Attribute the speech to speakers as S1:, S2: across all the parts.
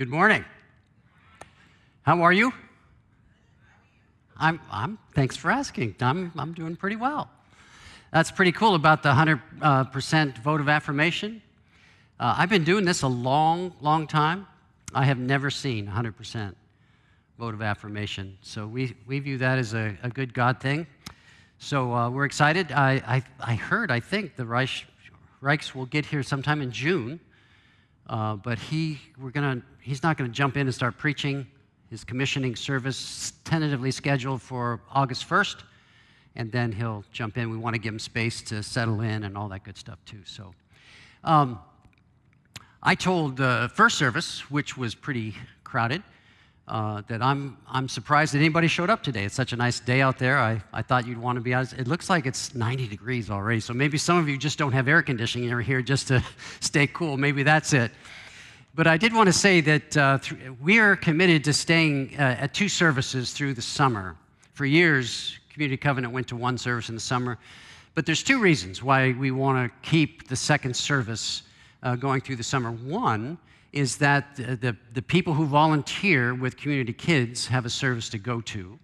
S1: Good morning. How are you? I'm, I'm thanks for asking. I'm, I'm doing pretty well. That's pretty cool about the 100% uh, vote of affirmation. Uh, I've been doing this a long, long time. I have never seen 100% vote of affirmation. So we, we view that as a, a good God thing. So uh, we're excited. I, I, I, heard, I think, the Reich, Reichs will get here sometime in June. Uh, but he, we're gonna, he's not going to jump in and start preaching. His commissioning service tentatively scheduled for August 1st, and then he'll jump in. We want to give him space to settle in and all that good stuff too. So, um, I told the first service, which was pretty crowded, uh, that I'm, I'm surprised that anybody showed up today. It's such a nice day out there. I, I thought you'd want to be out. It looks like it's 90 degrees already, so maybe some of you just don't have air conditioning. You're here just to stay cool. Maybe that's it. But I did want to say that uh, th- we are committed to staying uh, at two services through the summer. For years, Community Covenant went to one service in the summer. But there's two reasons why we want to keep the second service uh, going through the summer. One is that the, the, the, people who volunteer with Community Kids have a service to go to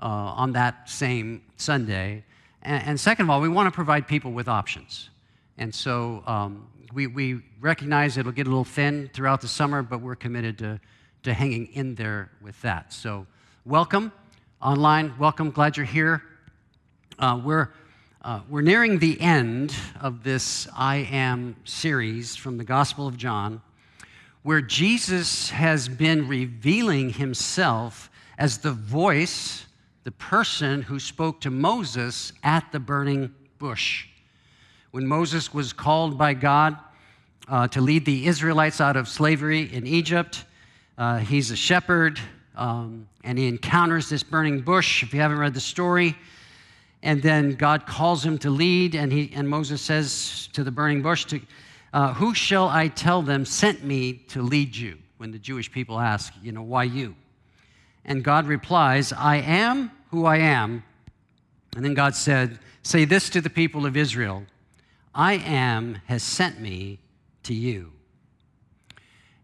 S1: uh, on that same Sunday. And, and, second of all, we want to provide people with options. And so um, we, we recognize it'll get a little thin throughout the summer, but we're committed to, to hanging in there with that. So, welcome online. Welcome. Glad you're here. Uh, we're, uh, we're nearing the end of this I Am series from the Gospel of John, where Jesus has been revealing himself as the voice, the person who spoke to Moses at the burning bush. When Moses was called by God uh, to lead the Israelites out of slavery in Egypt, uh, he's a shepherd um, and he encounters this burning bush. If you haven't read the story, and then God calls him to lead, and, he, and Moses says to the burning bush, to, uh, Who shall I tell them sent me to lead you? When the Jewish people ask, you know, why you? And God replies, I am who I am. And then God said, Say this to the people of Israel I am has sent me to you.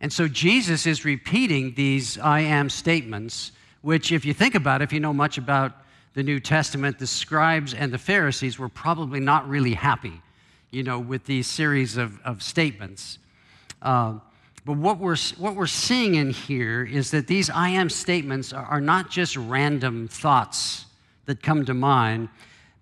S1: And so Jesus is repeating these I am statements, which, if you think about it, if you know much about the New Testament, the scribes and the Pharisees were probably not really happy, you know, with these series of, of statements. Uh, but what we're, what we're seeing in here is that these I am statements are, are not just random thoughts that come to mind,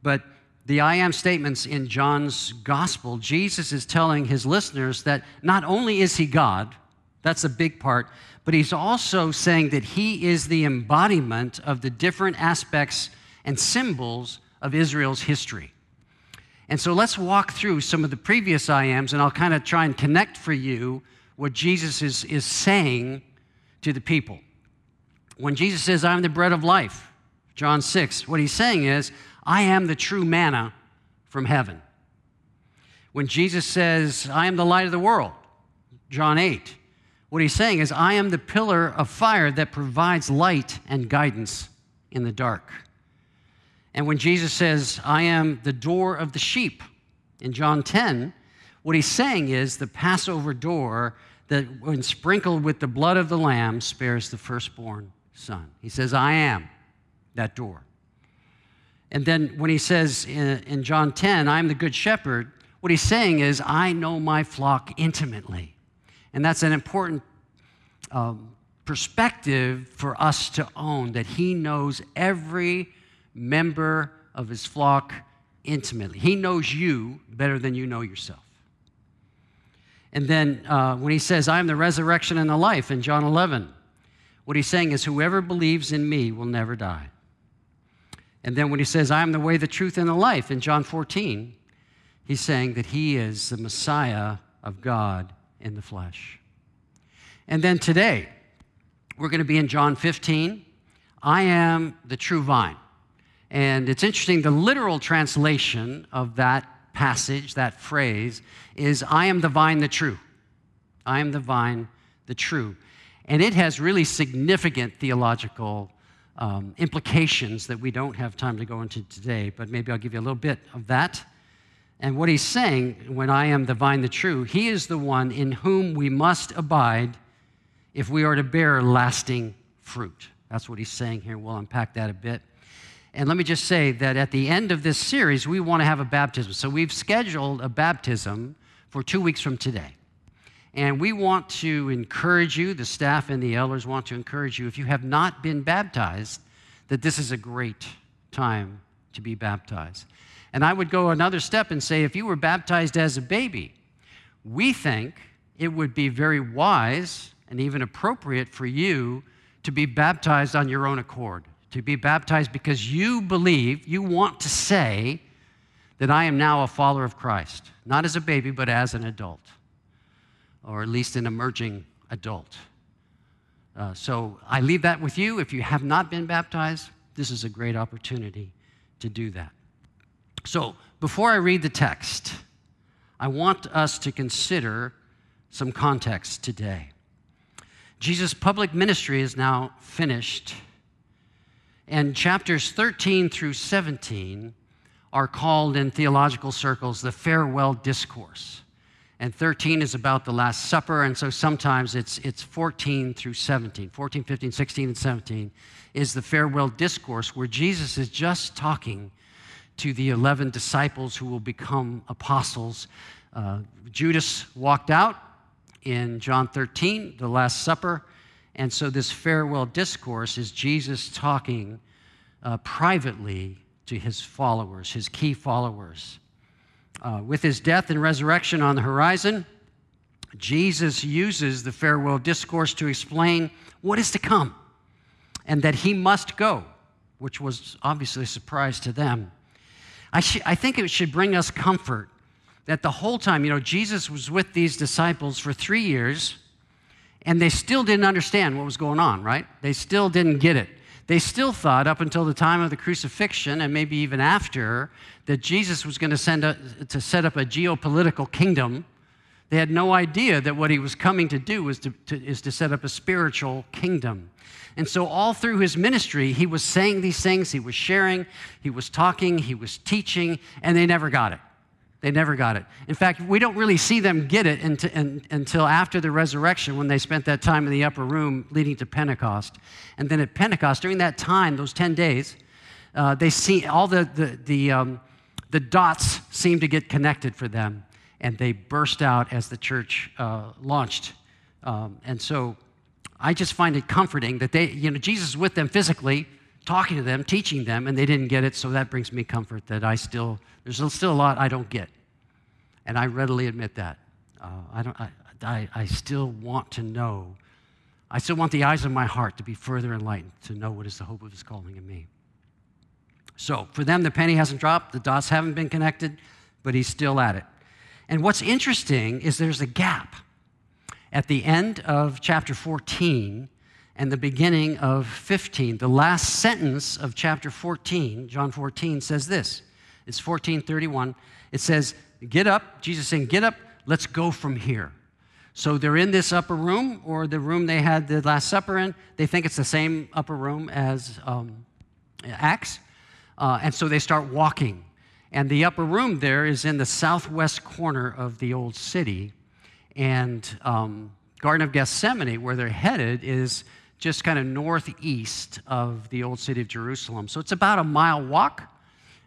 S1: but the I am statements in John's gospel, Jesus is telling his listeners that not only is he God, that's a big part, but he's also saying that he is the embodiment of the different aspects and symbols of Israel's history. And so let's walk through some of the previous I ams, and I'll kind of try and connect for you what Jesus is, is saying to the people. When Jesus says, I'm the bread of life, John 6, what he's saying is, I am the true manna from heaven. When Jesus says, I am the light of the world, John 8, what he's saying is, I am the pillar of fire that provides light and guidance in the dark. And when Jesus says, I am the door of the sheep in John 10, what he's saying is the Passover door that, when sprinkled with the blood of the Lamb, spares the firstborn son. He says, I am that door. And then when he says in, in John 10, I'm the good shepherd, what he's saying is, I know my flock intimately. And that's an important um, perspective for us to own that he knows every member of his flock intimately. He knows you better than you know yourself. And then uh, when he says, I am the resurrection and the life in John 11, what he's saying is, whoever believes in me will never die. And then when he says, I am the way, the truth, and the life in John 14, he's saying that he is the Messiah of God in the flesh. And then today, we're going to be in John 15. I am the true vine. And it's interesting, the literal translation of that passage, that phrase, is I am the vine, the true. I am the vine, the true. And it has really significant theological um, implications that we don't have time to go into today, but maybe I'll give you a little bit of that. And what he's saying, when I am the vine, the true, he is the one in whom we must abide if we are to bear lasting fruit. That's what he's saying here. We'll unpack that a bit. And let me just say that at the end of this series, we want to have a baptism. So we've scheduled a baptism for two weeks from today. And we want to encourage you, the staff and the elders want to encourage you, if you have not been baptized, that this is a great time to be baptized. And I would go another step and say if you were baptized as a baby, we think it would be very wise and even appropriate for you to be baptized on your own accord, to be baptized because you believe, you want to say that I am now a follower of Christ, not as a baby, but as an adult, or at least an emerging adult. Uh, so I leave that with you. If you have not been baptized, this is a great opportunity to do that. So before I read the text, I want us to consider some context today. Jesus' public ministry is now finished, and chapters 13 through 17 are called in theological circles the farewell discourse. And 13 is about the Last Supper, and so sometimes it's, it's 14 through 17. 14, 15, 16, and 17 is the farewell discourse where Jesus is just talking to the 11 disciples who will become apostles. Uh, Judas walked out in John 13, the Last Supper. And so this farewell discourse is Jesus talking uh, privately to his followers, his key followers. Uh, with his death and resurrection on the horizon, Jesus uses the farewell discourse to explain what is to come and that he must go, which was obviously a surprise to them. I, sh- I think it should bring us comfort that the whole time, you know, Jesus was with these disciples for three years and they still didn't understand what was going on, right? They still didn't get it. They still thought, up until the time of the crucifixion and maybe even after, that Jesus was going to, send a, to set up a geopolitical kingdom. They had no idea that what he was coming to do was to, to, is to set up a spiritual kingdom. And so, all through his ministry, he was saying these things, he was sharing, he was talking, he was teaching, and they never got it. They never got it. In fact, we don't really see them get it until after the resurrection when they spent that time in the upper room leading to Pentecost. And then at Pentecost, during that time, those 10 days, uh, they see all the, the, the, um, the dots seem to get connected for them, and they burst out as the church uh, launched. Um, and so I just find it comforting that they, you know, Jesus is with them physically, talking to them, teaching them, and they didn't get it. So that brings me comfort that I still there's still a lot I don't get. And I readily admit that. Uh, I, don't, I, I, I still want to know. I still want the eyes of my heart to be further enlightened, to know what is the hope of his calling in me. So for them, the penny hasn't dropped, the dots haven't been connected, but he's still at it. And what's interesting is there's a gap. At the end of chapter 14 and the beginning of 15, the last sentence of chapter 14, John 14, says this it's 1431. It says, Get up. Jesus saying, Get up. Let's go from here. So they're in this upper room or the room they had the Last Supper in. They think it's the same upper room as um, Acts. Uh, and so they start walking. And the upper room there is in the southwest corner of the old city. And um, Garden of Gethsemane, where they're headed, is just kind of northeast of the old city of Jerusalem. So it's about a mile walk.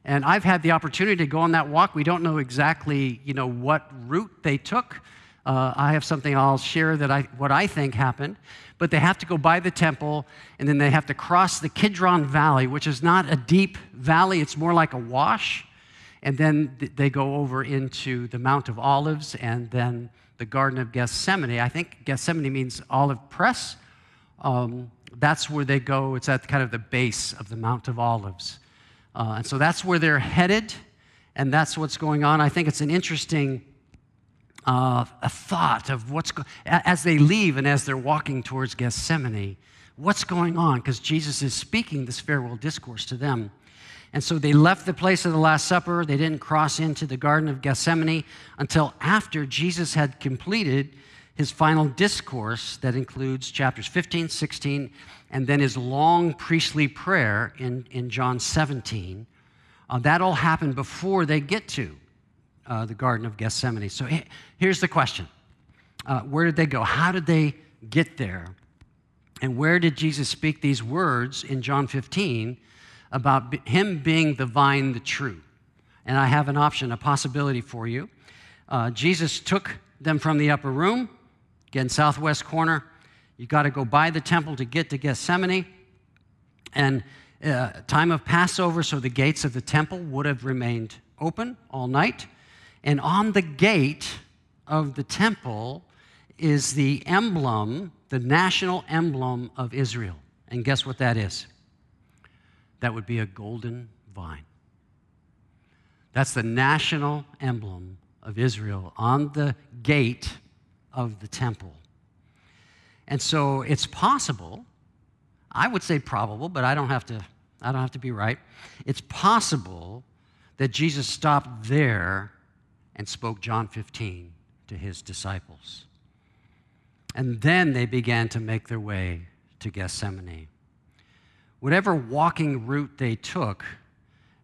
S1: And I've had the opportunity to go on that walk. We don't know exactly, you know, what route they took. Uh, I have something I'll share that I, what I think happened. But they have to go by the temple, and then they have to cross the Kidron Valley, which is not a deep valley, it's more like a wash. And then they go over into the Mount of Olives and then the Garden of Gethsemane. I think Gethsemane means olive press. Um, that's where they go. It's at kind of the base of the Mount of Olives. Uh, and so that's where they're headed, and that's what's going on. I think it's an interesting uh, a thought of what's go- as they leave and as they're walking towards Gethsemane, what's going on? Because Jesus is speaking this farewell discourse to them. And so they left the place of the Last Supper. They didn't cross into the Garden of Gethsemane until after Jesus had completed his final discourse that includes chapters 15, 16, and then his long priestly prayer in, in John 17. Uh, that all happened before they get to uh, the Garden of Gethsemane. So here's the question uh, Where did they go? How did they get there. And where did Jesus speak these words in John 15 about him being the vine, the true? And I have an option, a possibility for you. Uh, Jesus took them from the upper room, again, southwest corner. You got to go by the temple to get to Gethsemane. And uh, time of Passover, so the gates of the temple would have remained open all night. And on the gate of the temple is the emblem, the national emblem of Israel. And guess what that is? That would be a golden vine. That's the national emblem of Israel on the gate of the temple. And so it's possible, I would say probable, but I don't have to, I don't have to be right. It's possible that Jesus stopped there and spoke John 15 to his disciples. And then they began to make their way to Gethsemane. Whatever walking route they took,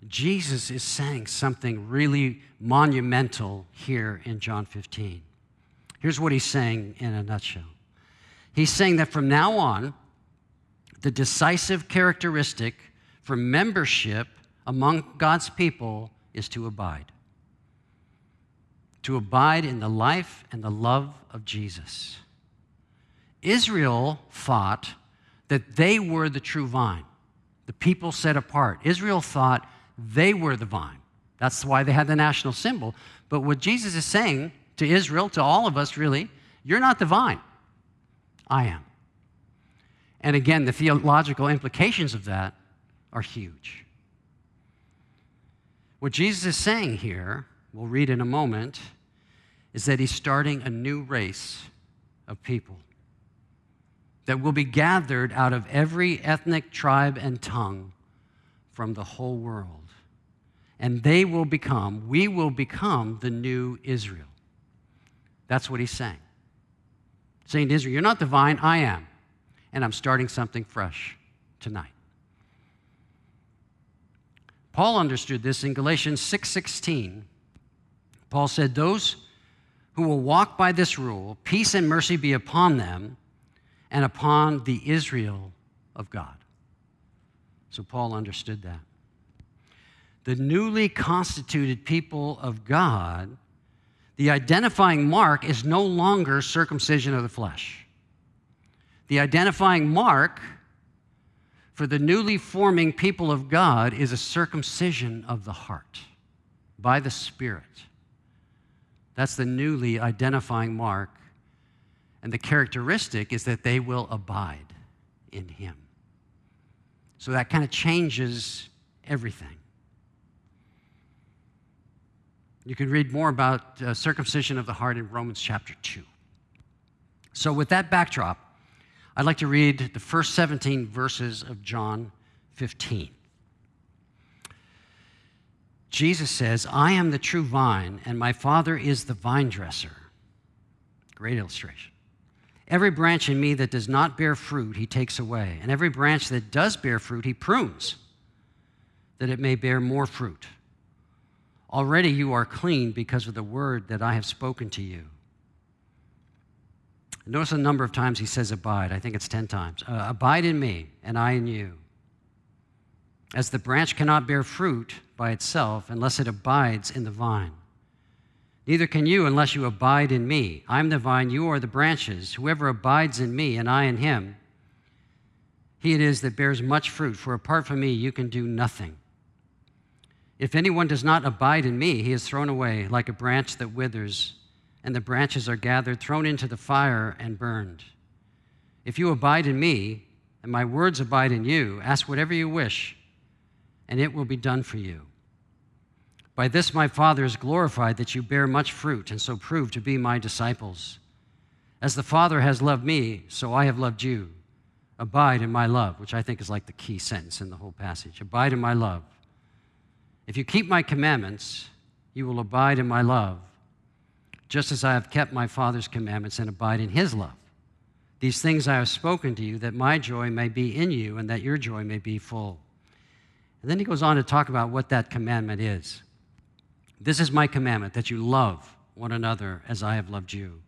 S1: Jesus is saying something really monumental here in John 15. Here's what he's saying in a nutshell He's saying that from now on, the decisive characteristic for membership among God's people is to abide. To abide in the life and the love of Jesus. Israel thought that they were the true vine, the people set apart. Israel thought they were the vine. That's why they had the national symbol. But what Jesus is saying to Israel, to all of us really, you're not the vine. I am. And again, the theological implications of that are huge. What Jesus is saying here, we'll read in a moment, is that he's starting a new race of people that will be gathered out of every ethnic tribe and tongue from the whole world and they will become, we will become the new Israel. That's what he's saying. Saying to Israel, You're not the vine, I am. And I'm starting something fresh tonight. Paul understood this in Galatians 6:16. Paul said, "Those who will walk by this rule, peace and mercy be upon them and upon the Israel of God." So Paul understood that the newly constituted people of God, the identifying mark is no longer circumcision of the flesh. The identifying mark for the newly forming people of God is a circumcision of the heart by the Spirit. That's the newly identifying mark. And the characteristic is that they will abide in Him. So that kind of changes everything. You can read more about uh, circumcision of the heart in Romans chapter 2. So, with that backdrop, I'd like to read the first 17 verses of John 15. Jesus says, I am the true vine, and my Father is the vine dresser. Great illustration. Every branch in me that does not bear fruit, he takes away. And every branch that does bear fruit, he prunes, that it may bear more fruit. Already you are clean because of the word that I have spoken to you. Notice the number of times he says abide. I think it's 10 times. Uh, abide in me, and I in you. As the branch cannot bear fruit by itself unless it abides in the vine. Neither can you unless you abide in me. I am the vine, you are the branches. Whoever abides in me, and I in him, he it is that bears much fruit, for apart from me you can do nothing. If anyone does not abide in me, he is thrown away like a branch that withers, and the branches are gathered, thrown into the fire, and burned. If you abide in me, and my words abide in you, ask whatever you wish, and it will be done for you. By this my Father is glorified that you bear much fruit, and so prove to be my disciples. As the Father has loved me, so I have loved you. Abide in my love, which I think is like the key sentence in the whole passage. Abide in my love. If you keep my commandments, you will abide in my love, just as I have kept my Father's commandments and abide in his love. These things I have spoken to you, that my joy may be in you and that your joy may be full. And then he goes on to talk about what that commandment is. This is my commandment, that you love one another as I have loved you.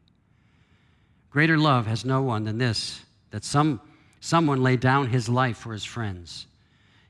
S1: Greater love has no one than this, that some, someone lay down his life for his friends.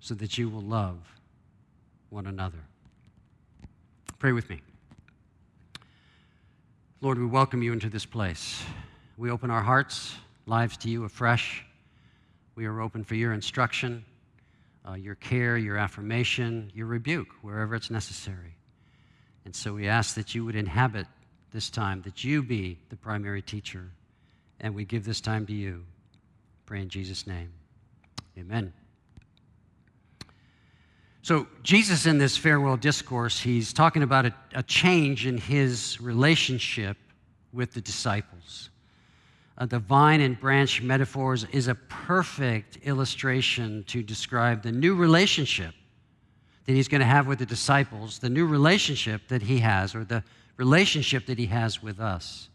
S1: so that you will love one another. Pray with me. Lord, we welcome you into this place. We open our hearts, lives to you afresh. We are open for your instruction, uh, your care, your affirmation, your rebuke, wherever it's necessary. And so we ask that you would inhabit this time, that you be the primary teacher. And we give this time to you. Pray in Jesus' name. Amen. So, Jesus, in this farewell discourse, he's talking about a, a change in his relationship with the disciples. Uh, the vine and branch metaphors is a perfect illustration to describe the new relationship that he's going to have with the disciples, the new relationship that he has, or the relationship that he has with us.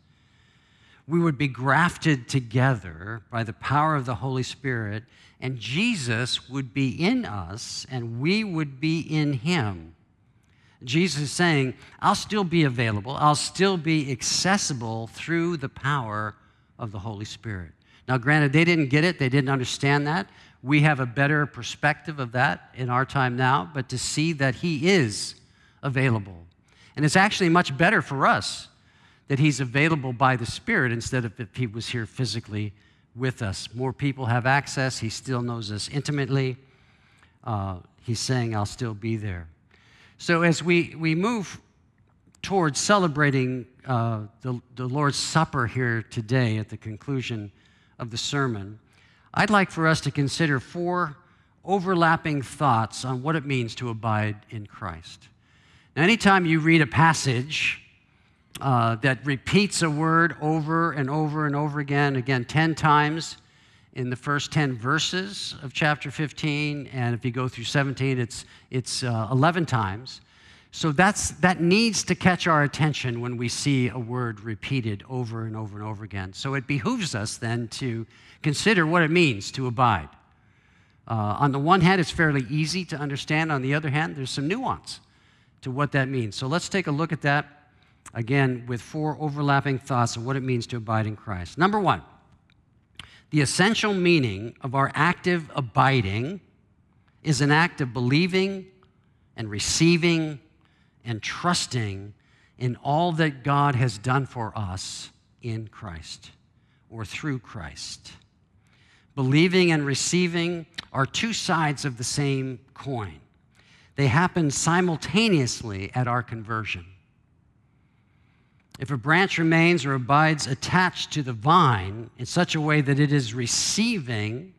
S1: We would be grafted together by the power of the Holy Spirit, and Jesus would be in us, and we would be in him. Jesus is saying, I'll still be available, I'll still be accessible through the power of the Holy Spirit. Now, granted, they didn't get it, they didn't understand that. We have a better perspective of that in our time now, but to see that He is available and it's actually much better for us that he's available by the Spirit instead of if he was here physically with us. More people have access. He still knows us intimately. Uh, he's saying, I'll still be there. So as we, we move towards celebrating uh, the, the Lord's Supper here today at the conclusion of the sermon, I'd like for us to consider four overlapping thoughts on what it means to abide in Christ. Now, anytime you read a passage uh, that repeats a word over and over and over again, again, 10 times in the first 10 verses of chapter 15, and if you go through 17, it's, it's uh, 11 times. So that's, that needs to catch our attention when we see a word repeated over and over and over again. So it behooves us then to consider what it means to abide. Uh, on the one hand, it's fairly easy to understand. On the other hand, there's some nuance to what that means. So let's take a look at that again with four overlapping thoughts of what it means to abide in Christ. Number one, the essential meaning of our active abiding is an act of believing and receiving and trusting in all that God has done for us in Christ or through Christ. Believing and receiving are two sides of the same coin. They happen simultaneously at our conversion. If a branch remains or abides attached to the vine in such a way that it is receiving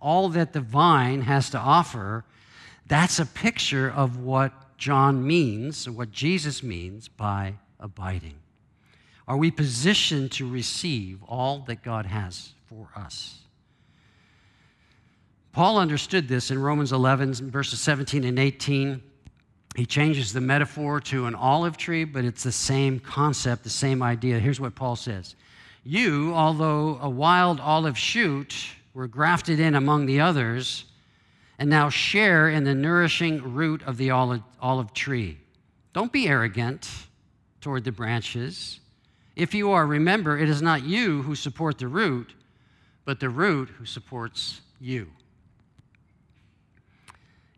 S1: all that the vine has to offer, that's a picture of what John means, what Jesus means by abiding. Are we positioned to receive all that God has for us? Paul understood this in Romans 11, verses 17 and 18. He changes the metaphor to an olive tree, but it's the same concept, the same idea. Here's what Paul says You, although a wild olive shoot, were grafted in among the others, and now share in the nourishing root of the olive, olive tree. Don't be arrogant toward the branches. If you are, remember, it is not you who support the root, but the root who supports you.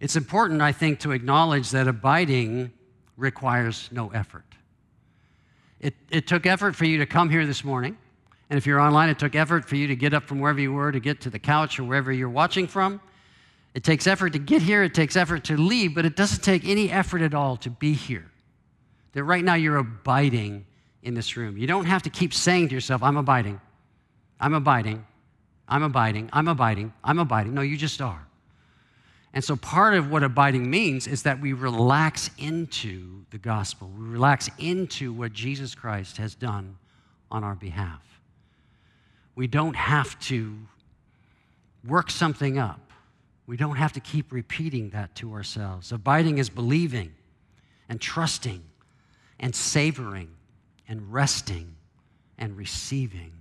S1: It's important, I think, to acknowledge that abiding requires no effort. It, it took effort for you to come here this morning. And if you're online, it took effort for you to get up from wherever you were to get to the couch or wherever you're watching from. It takes effort to get here, it takes effort to leave, but it doesn't take any effort at all to be here. That right now you're abiding in this room. You don't have to keep saying to yourself, I'm abiding, I'm abiding, I'm abiding, I'm abiding, I'm abiding. No, you just are. And so, part of what abiding means is that we relax into the gospel. We relax into what Jesus Christ has done on our behalf. we don't have to work something up. We don't have to keep repeating that to ourselves. Abiding is believing and trusting and savoring and resting and receiving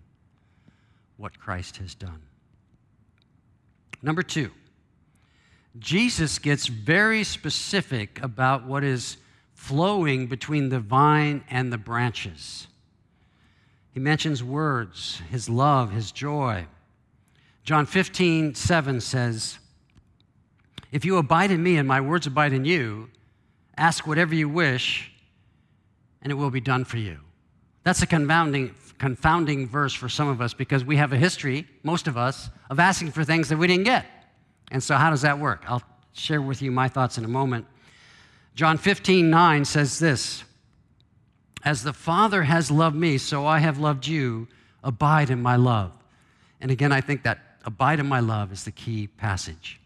S1: what Christ has done. Number two, Jesus gets very specific about what is flowing between the vine and the branches. He mentions words, his love, his joy. John 15, 7 says, If you abide in me and my words abide in you, ask whatever you wish, and it will be done for you. That's a confounding, confounding verse for some of us because we have a history, most of us, of asking for things that we didn't get. And so, how does that work? I'll share with you my thoughts in a moment. John 15, 9 says this As the Father has loved me, so I have loved you. Abide in my love. And again, I think that abide in my love is the key passage.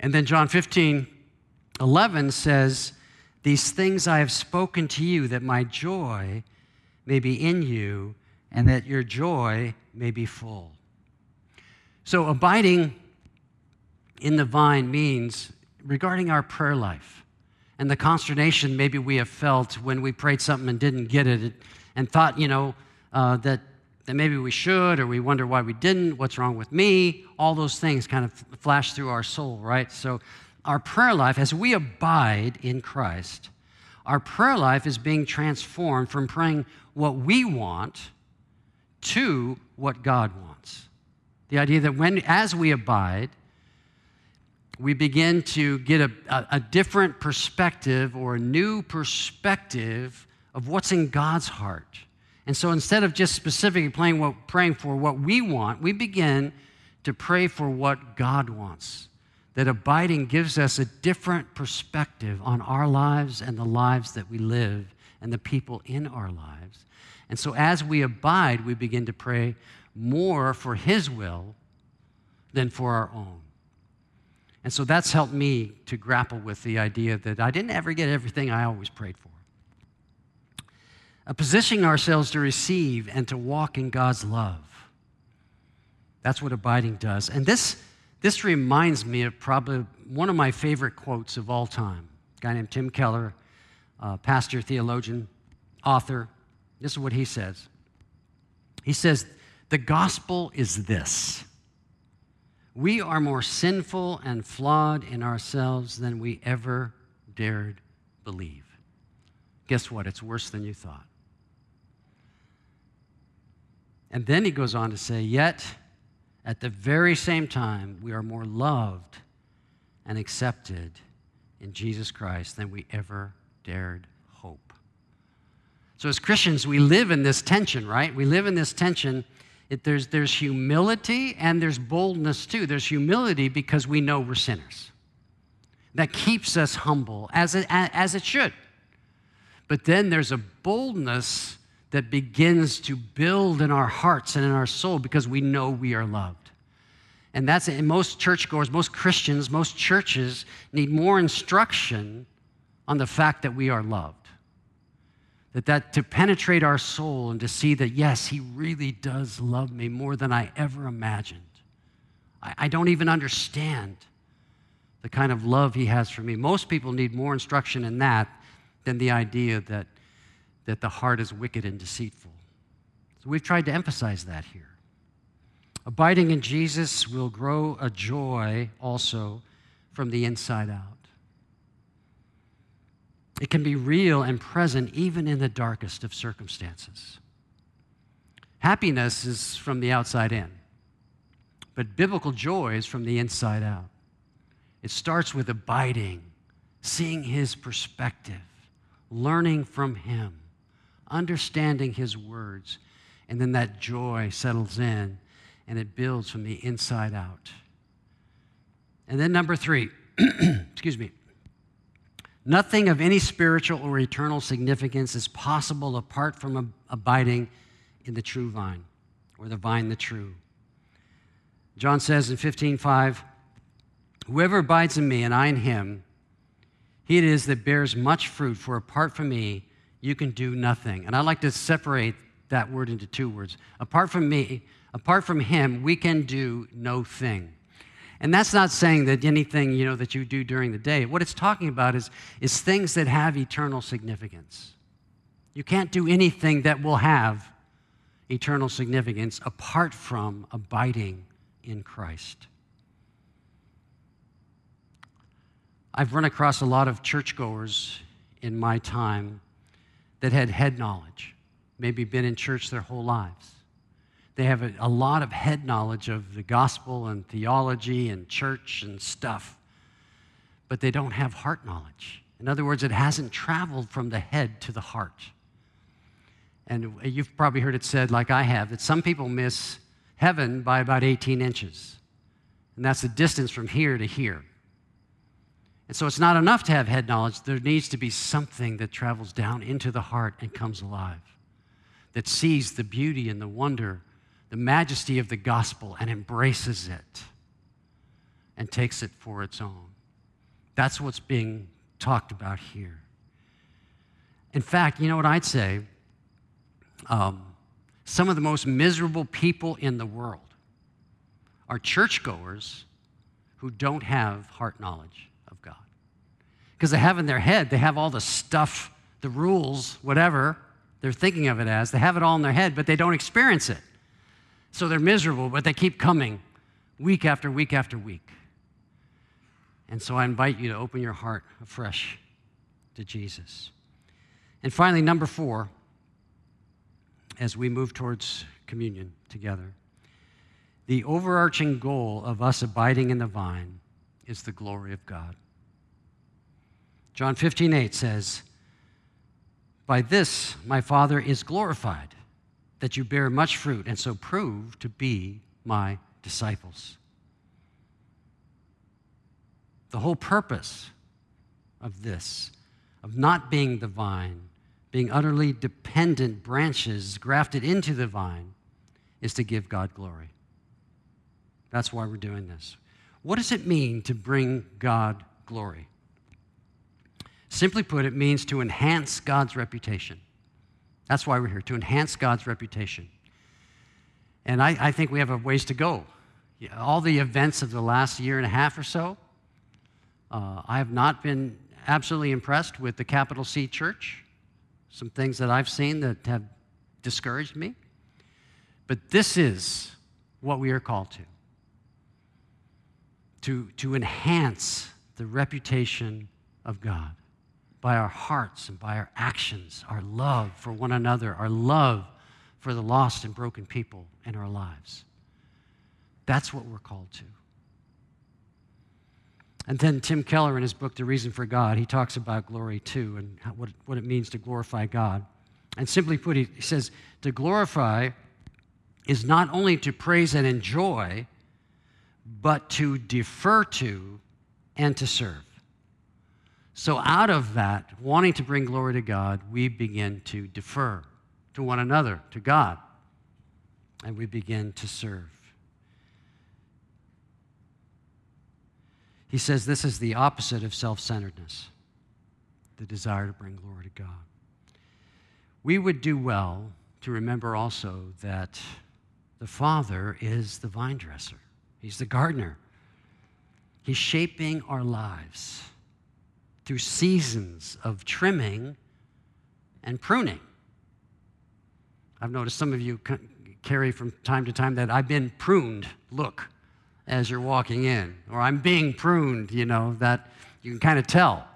S1: And then John 15, 11 says, These things I have spoken to you, that my joy may be in you, and that your joy may be full. So, abiding in the vine means regarding our prayer life and the consternation maybe we have felt when we prayed something and didn't get it and thought, you know, uh, that, that maybe we should or we wonder why we didn't, what's wrong with me, all those things kind of flash through our soul, right? So, our prayer life, as we abide in Christ, our prayer life is being transformed from praying what we want to what God wants. The idea that when, as we abide, we begin to get a, a, different perspective or a new perspective of what's in God's heart. And so instead of just specifically what, praying for what we want, we begin to pray for what God wants. That abiding gives us a different perspective on our lives and the lives that we live and the people in our lives. And so as we abide, we begin to pray more for His will than for our own. And so that's helped me to grapple with the idea that I didn't ever get everything I always prayed for. Uh, positioning ourselves to receive and to walk in God's love. That's what abiding does. And this, this reminds me of probably one of my favorite quotes of all time. A guy named Tim Keller, uh, pastor, theologian, author. This is what he says. He says, The gospel is this we are more sinful and flawed in ourselves than we ever dared believe. Guess what? It's worse than you thought. And then he goes on to say, Yet, at the very same time, we are more loved and accepted in Jesus Christ than we ever dared hope. So, as Christians, we live in this tension, right? We live in this tension it, there's, there's humility and there's boldness too. There's humility because we know we're sinners. That keeps us humble, as it, as it should. But then there's a boldness that begins to build in our hearts and in our soul because we know we are loved. And that's it. Most churchgoers, most Christians, most churches need more instruction on the fact that we are loved that that to penetrate our soul and to see that yes he really does love me more than i ever imagined. I, I, don't even understand the kind of love he has for me. Most people need more instruction in that than the idea that that the heart is wicked and deceitful. So we've tried to emphasize that here. Abiding in jesus will grow a joy also from the inside out it can be real and present even in the darkest of circumstances. Happiness is from the outside in, but biblical joy is from the inside out. It starts with abiding, seeing his perspective, learning from him, understanding his words, and then that joy settles in and it builds from the inside out. And then, number three, excuse me, Nothing of any spiritual or eternal significance is possible apart from abiding in the true vine, or the vine the true. John says in 15:5, Whoever abides in me and I in him, he it is that bears much fruit, for apart from me, you can do nothing. And I like to separate that word into two words. Apart from me, apart from him, we can do no thing. And that's not saying that anything, you know, that you do during the day. What it's talking about is, is things that have eternal significance. You can't do anything that will have eternal significance apart from abiding in Christ. I've run across a lot of churchgoers in my time that had head knowledge, maybe been in church their whole lives. They have a, a, lot of head knowledge of the gospel and theology and church and stuff, but they don't have heart knowledge. In other words, it hasn't traveled from the head to the heart. And you've probably heard it said, like I have, that some people miss heaven by about 18 inches. And that's the distance from here to here. And so it's not enough to have head knowledge. There needs to be something that travels down into the heart and comes alive, that sees the beauty and the wonder, the majesty of the gospel and embraces it and takes it for its own. That's what's being talked about here. In fact, you know what I'd say? Um, some of the most miserable people in the world are churchgoers who don't have heart knowledge of God. because they have in their head, they have all the stuff, the rules, whatever they're thinking of it as. They have it all in their head, but they don't experience it. So they're miserable, but they keep coming week after week after week. And so I invite you to open your heart afresh to Jesus. And finally, number four, as we move towards communion together, the overarching goal of us abiding in the vine is the glory of God. John 15, 8 says, By this my Father is glorified, that you bear much fruit, and so prove to be my disciples. The whole purpose of this, of not being the vine, being utterly dependent branches grafted into the vine, is to give God glory. That's why we're doing this. What does it mean to bring God glory? Simply put, it means to enhance God's reputation. That's why we're here, to enhance God's reputation. And I, I think we have a ways to go. All the events of the last year and a half or so, uh, I have not been absolutely impressed with the capital C church. Some things that I've seen that have discouraged me. But this is what we are called to to, to enhance the reputation of God by our hearts and by our actions, our love for one another, our love for the lost and broken people in our lives. That's what we're called to. And then Tim Keller, in his book, The Reason for God, he talks about glory too and what, what it means to glorify God. And simply put, he says, to glorify is not only to praise and enjoy, but to defer to and to serve. So, out of that, wanting to bring glory to God, we begin to defer to one another, to God, and we begin to serve. He says this is the opposite of self centeredness, the desire to bring glory to God. We would do well to remember also that the Father is the vine dresser, He's the gardener. He's shaping our lives through seasons of trimming and pruning. I've noticed some of you carry from time to time that I've been pruned look as you're walking in, or I'm being pruned, you know, that you can kind of tell.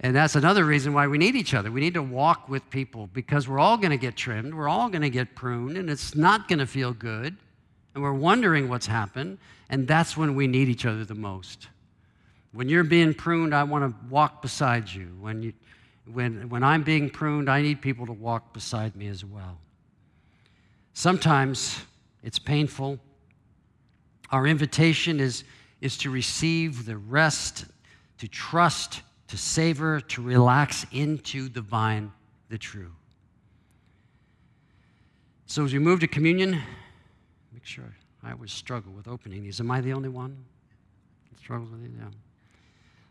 S1: And that's another reason why we need each other. We need to walk with people because we're all going to get trimmed, we're all going to get pruned, and it's not going to feel good. And we're wondering what's happened, and that's when we need each other the most. When you're being pruned, I want to walk beside you. When, you, when, when I'm being pruned, I need people to walk beside me as well. Sometimes it's painful. Our invitation is, is to receive the rest, to trust, to savor, to relax into the vine, the true. So as we move to communion, make sure I always struggle with opening these. Am I the only one that struggles with these? Yeah.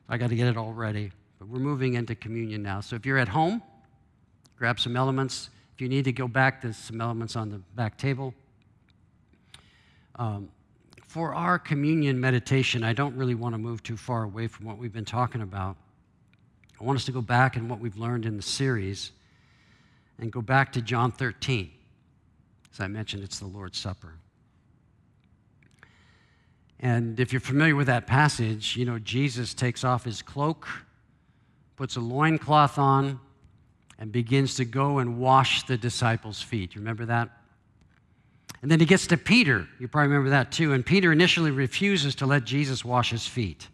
S1: I got to get it all ready. But we're moving into communion now. So if you're at home, grab some elements If you need to go back, there's some elements on the back table. Um, for our communion meditation, I don't really want to move too far away from what we've been talking about. I want us to go back and what we've learned in the series and go back to John 13. As I mentioned, it's the Lord's Supper. And if you're familiar with that passage, you know, Jesus takes off his cloak, puts a loincloth on, and begins to go and wash the disciples' feet. You remember that? And then he gets to Peter. You probably remember that too. And Peter initially refuses to let Jesus wash his feet.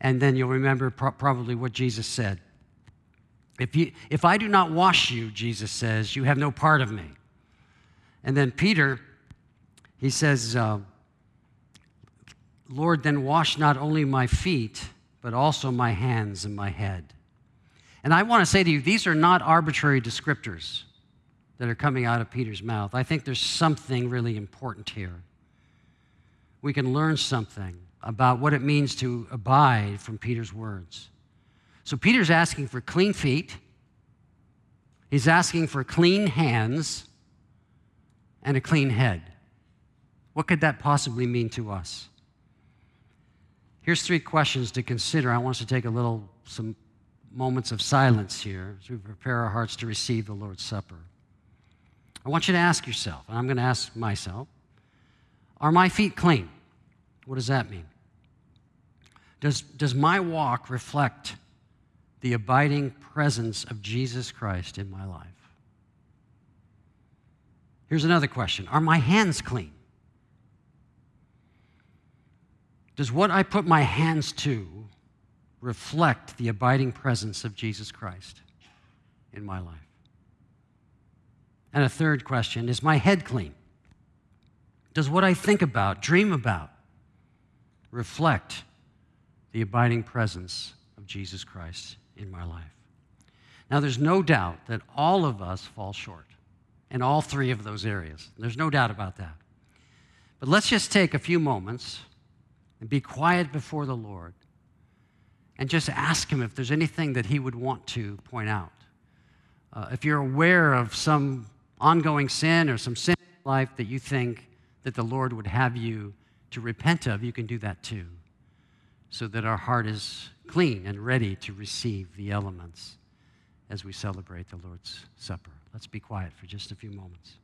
S1: And then you'll remember pro- probably what Jesus said. If, you, if I do not wash you, Jesus says, you have no part of me. And then Peter, he says, uh, Lord, then wash not only my feet, but also my hands and my head. And I want to say to you, these are not arbitrary descriptors that are coming out of Peter's mouth. I think there's something really important here. We can learn something about what it means to abide from Peter's words. So Peter's asking for clean feet, he's asking for clean hands, and a clean head. What could that possibly mean to us? Here's three questions to consider. I want us to take a little, some moments of silence here as we prepare our hearts to receive the Lord's Supper. I want you to ask yourself, and I'm going to ask myself, are my feet clean? What does that mean? Does, does my walk reflect the abiding presence of Jesus Christ in my life? Here's another question Are my hands clean? Does what I put my hands to reflect the abiding presence of Jesus Christ in my life? And a third question is my head clean? Does what I think about, dream about, reflect the abiding presence of Jesus Christ in my life? Now, there's no doubt that all of us fall short in all three of those areas. There's no doubt about that. But let's just take a few moments and be quiet before the Lord and just ask Him if there's anything that He would want to point out. Uh, if you're aware of some ongoing sin or some sin in life that you think that the Lord would have you to repent of, you can do that too, so that our heart is clean and ready to receive the elements as we celebrate the Lord's Supper. Let's be quiet for just a few moments.